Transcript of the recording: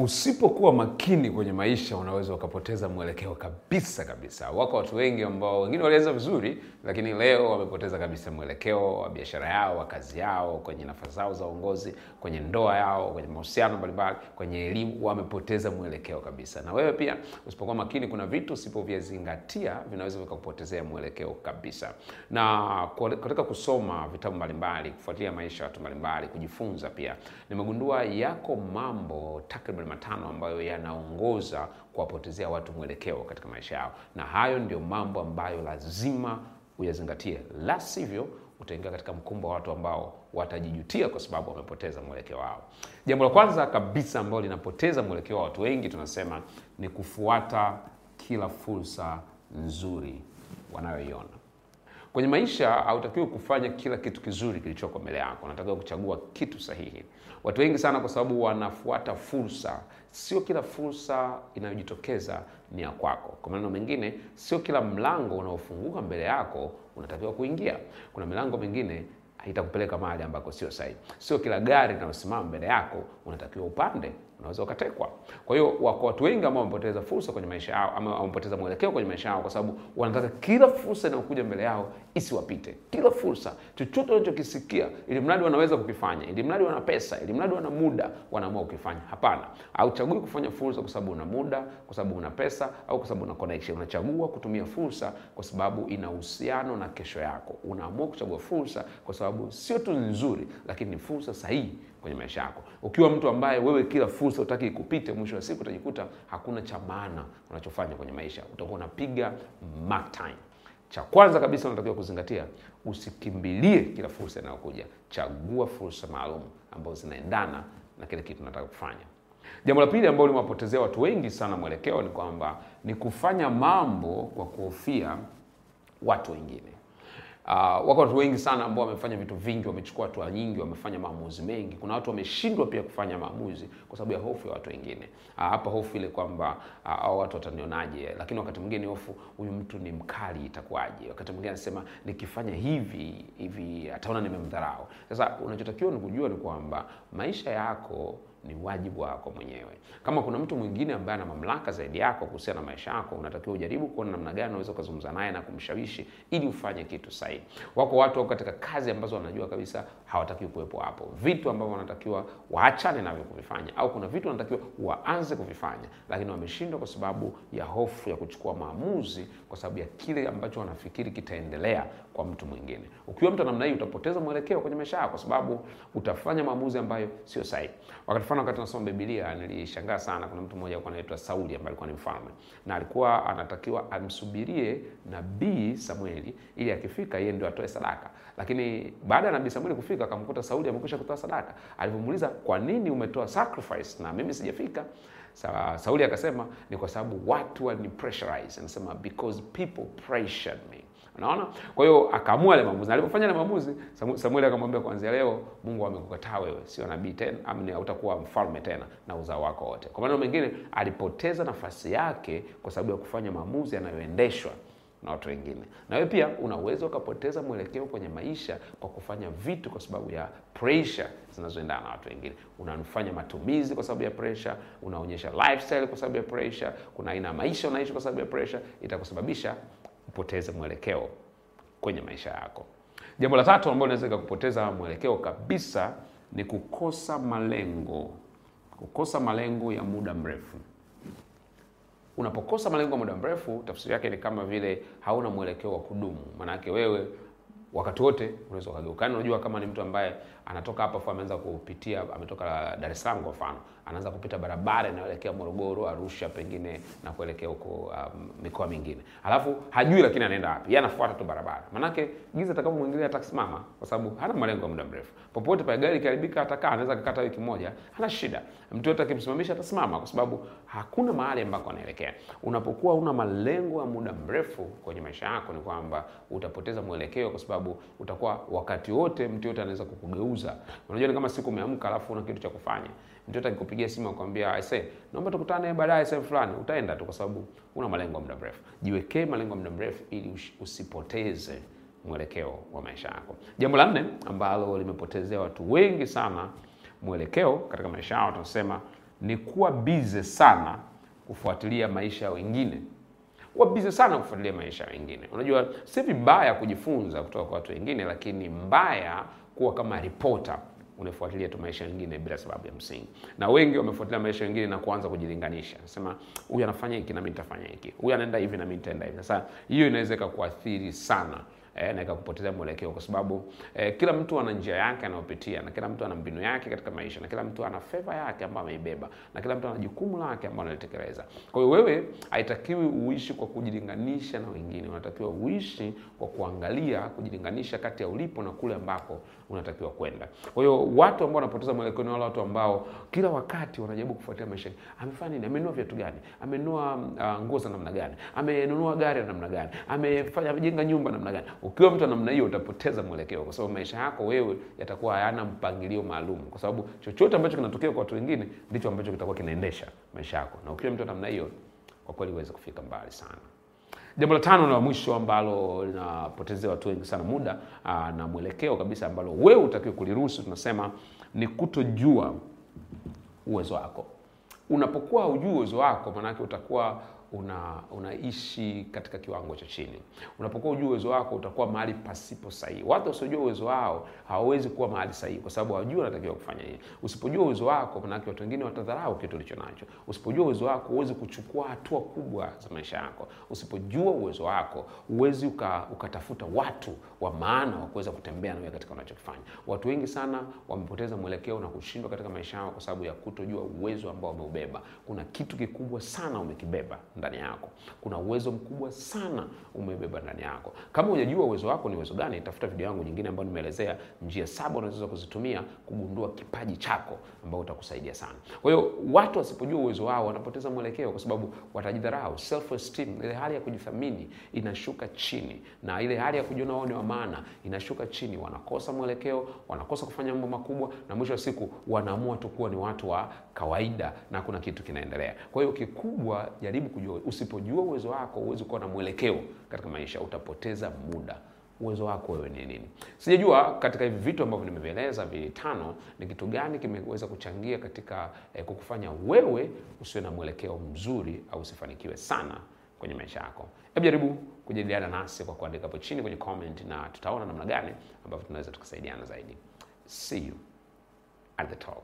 Usipokuwa makini kwenye maisha unaweza ukapoteza mwelekeo kabisa kabisa. Wako watu wengi ambao wengine walianza vizuri, lakini leo wamepoteza kabisa mwelekeo wa biashara yao, wa kazi yao, kwenye nafasi zao za uongozi, kwenye ndoa yao, kwenye mahusiano mbalimbali, kwenye elimu, wamepoteza mwelekeo kabisa. Na wewe pia usipokuwa makini, kuna vitu usipovizingatia vinaweza vikakupotezea mwelekeo kabisa. Na katika kusoma vitabu mbalimbali, kufuatilia maisha ya watu mbalimbali, kujifunza pia, nimegundua yako mambo takriban matano ambayo yanaongoza kuwapotezea watu mwelekeo katika maisha yao, na hayo ndio mambo ambayo lazima uyazingatie, la sivyo utaingia katika mkumbo wa watu ambao watajijutia kwa sababu wamepoteza mwelekeo wao. Jambo la kwanza kabisa ambalo linapoteza mwelekeo wa watu wengi, tunasema ni kufuata kila fursa nzuri wanayoiona kwenye maisha. Hautakiwi kufanya kila kitu kizuri kilichoko mbele yako, unatakiwa kuchagua kitu sahihi. Watu wengi sana, kwa sababu wanafuata fursa, sio kila fursa inayojitokeza ni ya kwako. Kwa maneno mengine, sio kila mlango unaofunguka mbele yako unatakiwa kuingia. Kuna milango mingine itakupeleka mahali ambako sio sahihi. Sio kila gari linalosimama mbele yako unatakiwa upande, unaweza ukatekwa. Kwa hiyo wako watu wengi ambao wamepoteza fursa kwenye maisha yao, ama wamepoteza mwelekeo kwenye maisha yao, kwa sababu wanataka kila fursa inayokuja mbele yao isiwapite. Kila fursa, chochote wanachokisikia, ili mradi wanaweza kukifanya, ili mradi wana pesa, ili mradi wana muda, wanaamua kukifanya. Hapana, hauchagui kufanya fursa kwa sababu una muda, kwa sababu una pesa, au kwa sababu una connection. Unachagua kutumia fursa kwa sababu ina uhusiano na kesho yako. Unaamua kuchagua fursa kwa sababu sio tu nzuri, lakini ni fursa sahihi kwenye maisha yako. Ukiwa mtu ambaye wewe kila fursa utaki ikupite, mwisho wa siku utajikuta hakuna cha maana unachofanya kwenye maisha, utakuwa unapiga mark time. Cha kwanza kabisa unatakiwa kuzingatia, usikimbilie kila fursa inayokuja. Chagua fursa maalum ambazo zinaendana na kile kitu unataka kufanya. Jambo la pili ambalo limewapotezea watu wengi sana mwelekeo ni kwamba ni kufanya mambo kwa kuhofia watu wengine. Uh, wako watu wengi sana ambao wamefanya vitu vingi, wamechukua hatua nyingi, wamefanya maamuzi mengi. Kuna watu wameshindwa pia kufanya maamuzi kwa sababu ya hofu ya watu wengine. Uh, hapa hofu ile kwamba uh, watu watanionaje, lakini wakati mwingine hofu, huyu mtu ni mkali, itakuwaje? Wakati mwingine anasema nikifanya hivi hivi ataona nimemdharau. Sasa unachotakiwa ni kujua ni kwamba maisha yako ni wajibu wako mwenyewe. Kama kuna mtu mwingine ambaye ana mamlaka zaidi yako kuhusiana na maisha yako, unatakiwa ujaribu kuona namna gani unaweza ukazungumza naye na kumshawishi ili ufanye kitu sahihi. Wako watu wako katika kazi ambazo wanajua kabisa hawatakiwi kuwepo hapo, vitu ambavyo wanatakiwa waachane navyo kuvifanya, au kuna vitu wanatakiwa waanze kuvifanya, lakini wameshindwa kwa sababu ya hofu ya kuchukua maamuzi, kwa sababu ya kile ambacho wanafikiri kitaendelea kwa mtu mwingine. Ukiwa mtu namna hii, utapoteza mwelekeo kwenye maisha yako, kwa sababu utafanya maamuzi ambayo sio sahihi. Wakati fulani, wakati nasoma Biblia, nilishangaa sana. Kuna mtu mmoja alikuwa anaitwa Sauli ambaye alikuwa ni mfalme na alikuwa anatakiwa amsubirie nabii Samueli ili akifika yeye ndio atoe sadaka, lakini baada ya nabii Samueli kufika akamkuta Sauli amekwisha kutoa sadaka. Alipomuuliza, kwa nini umetoa sacrifice na mimi sijafika? Sa, Sauli akasema ni kwa sababu watu walinipressurize. Anasema because people pressured me. Unaona, kwa hiyo akaamua ile maamuzi. Alipofanya ile maamuzi, Samueli akamwambia, kuanzia leo Mungu amekukataa wewe, sio nabii tena, amni hautakuwa mfalme tena na uzao wako wote. Kwa maneno mengine, alipoteza nafasi yake kwa sababu ya kufanya maamuzi yanayoendeshwa na watu wengine. Na wewe pia unaweza ukapoteza mwelekeo kwenye maisha kwa kufanya vitu kwa sababu ya pressure zinazoendana na watu wengine. Unafanya matumizi kwa sababu ya pressure, unaonyesha lifestyle kwa sababu ya pressure, kuna aina ya maisha unaishi kwa sababu ya pressure, itakusababisha upoteze mwelekeo kwenye maisha yako. Jambo la tatu ambalo linaweza kukupoteza mwelekeo kabisa ni kukosa malengo, kukosa malengo ya muda mrefu. Unapokosa malengo ya muda mrefu, tafsiri yake ni kama vile hauna mwelekeo wa kudumu. Maanake wewe wakati wote unaweza ukageuka. Yaani unajua kama ni mtu ambaye anatoka hapa afu ameanza kupitia, ametoka Dar es Salaam kwa mfano, anaanza kupita barabara inayoelekea Morogoro, Arusha pengine na kuelekea huko um, mikoa mingine, alafu hajui lakini anaenda wapi, yeye anafuata tu barabara. Manake giza atakapomwingilia atasimama, kwa sababu hana malengo ya muda mrefu. Popote pale gari ikiharibika, atakaa, anaweza kukata wiki moja, hana shida. Mtu yote akimsimamisha atasimama, kwa sababu hakuna mahali ambako anaelekea. Unapokuwa una malengo ya muda mrefu kwenye maisha yako, ni kwamba utapoteza mwelekeo, kwa sababu utakuwa wakati wote, mtu yote anaweza kukugeuza. Unajua, ni kama siku umeamka, alafu una kitu cha kufanya mtu yote akikupigia simu akwambia, aise, naomba tukutane baadaye sehemu fulani, utaenda tu, kwa sababu una malengo ya muda mrefu. Jiwekee malengo ya muda mrefu ili usipoteze mwelekeo wa maisha yako. Jambo la nne ambalo limepotezea watu wengi sana mwelekeo katika maisha yao, tunasema ni kuwa bize sana kufuatilia maisha ya wengine kuwa bize sana kufuatilia maisha mengine. Unajua, si vibaya kujifunza kutoka kwa watu wengine, lakini mbaya kuwa kama ripota unafuatilia tu maisha mengine bila sababu ya msingi. Na wengi wamefuatilia maisha mengine na kuanza kujilinganisha, nasema huyu anafanya hiki na mimi nitafanya hiki, huyu anaenda hivi na mimi nitaenda hivi. Sasa hiyo inaweza ikakuathiri sana eh, na ikakupoteza mwelekeo, kwa sababu eh, kila mtu ana njia yake anayopitia, na kila mtu ana mbinu yake katika maisha, na kila mtu ana feva yake ambayo ameibeba, na kila mtu ana jukumu lake ambalo analitekeleza. Kwa hiyo wewe haitakiwi uishi kwa kujilinganisha na wengine, unatakiwa uishi kwa kuangalia, kujilinganisha kati ya ulipo na kule ambako unatakiwa kwenda. Kwa hiyo watu ambao wanapoteza mwelekeo ni wale watu ambao kila wakati wanajaribu kufuatia maisha. Amefanya nini? Amenunua viatu gani? Amenunua uh, nguo za namna gani? Amenunua gari ya namna gani? Amefanya amejenga nyumba namna gani? Ukiwa mtu wa namna hiyo utapoteza mwelekeo, kwa sababu maisha yako wewe yatakuwa hayana mpangilio maalum, kwa sababu chochote ambacho kinatokea kwa watu wengine ndicho ambacho kitakuwa kinaendesha maisha yako, na ukiwa mtu namna hiyo, kwa kweli huwezi kufika mbali sana. Jambo la tano la mwisho ambalo linapotezea watu wengi sana muda aa, na mwelekeo kabisa, ambalo wewe utakiwa kuliruhusu, tunasema ni kutojua uwezo wako. Unapokuwa hujui uwezo wako, maanake utakuwa una unaishi katika kiwango cha chini. Unapokuwa hujui uwezo wako, utakuwa mahali pasipo sahihi. Watu wasiojua uwezo wao hawawezi kuwa mahali sahihi, kwa sababu hawajui wanatakiwa kufanya nini. Usipojua uwezo wako, maanake watu wengine watadharau kitu ulicho nacho. Usipojua uwezo wako, huwezi kuchukua hatua kubwa za maisha yako. Usipojua uwezo wako, huwezi uka, ukatafuta watu wa maana wa kuweza kutembea na wewe katika unachokifanya. Watu wengi sana wamepoteza mwelekeo na kushindwa katika maisha yao kwa sababu ya kutojua uwezo ambao wameubeba. Kuna kitu kikubwa sana umekibeba ndani yako. Kuna uwezo mkubwa sana umebeba ndani yako. Kama hujajua uwezo wako ni uwezo gani, tafuta video yangu nyingine ambayo nimeelezea njia saba unazoweza kuzitumia kugundua kipaji chako ambao utakusaidia sana. Kwa hiyo watu wasipojua uwezo wao wanapoteza mwelekeo, kwa sababu watajidharau. Self esteem, ile hali ya kujithamini inashuka chini, na ile hali ya kujiona wao ni wa maana inashuka chini. Wanakosa mwelekeo, wanakosa kufanya mambo makubwa, na mwisho wa siku wanaamua tu kuwa ni watu wa kawaida na kuna kitu kinaendelea. Kwa hiyo kikubwa, jaribu kujua. Usipojua uwezo wako, huwezi kuwa na mwelekeo katika maisha, utapoteza muda. Uwezo wako wewe ni nini? Sijajua katika hivi vitu ambavyo nimevieleza vitano, ni kitu gani kimeweza kuchangia katika eh, kukufanya wewe usiwe na mwelekeo mzuri au usifanikiwe sana kwenye maisha yako. Hebu jaribu kujadiliana nasi kwa kuandika hapo chini kwenye comment, na tutaona namna gani ambavyo tunaweza tukasaidiana zaidi. See you at the top.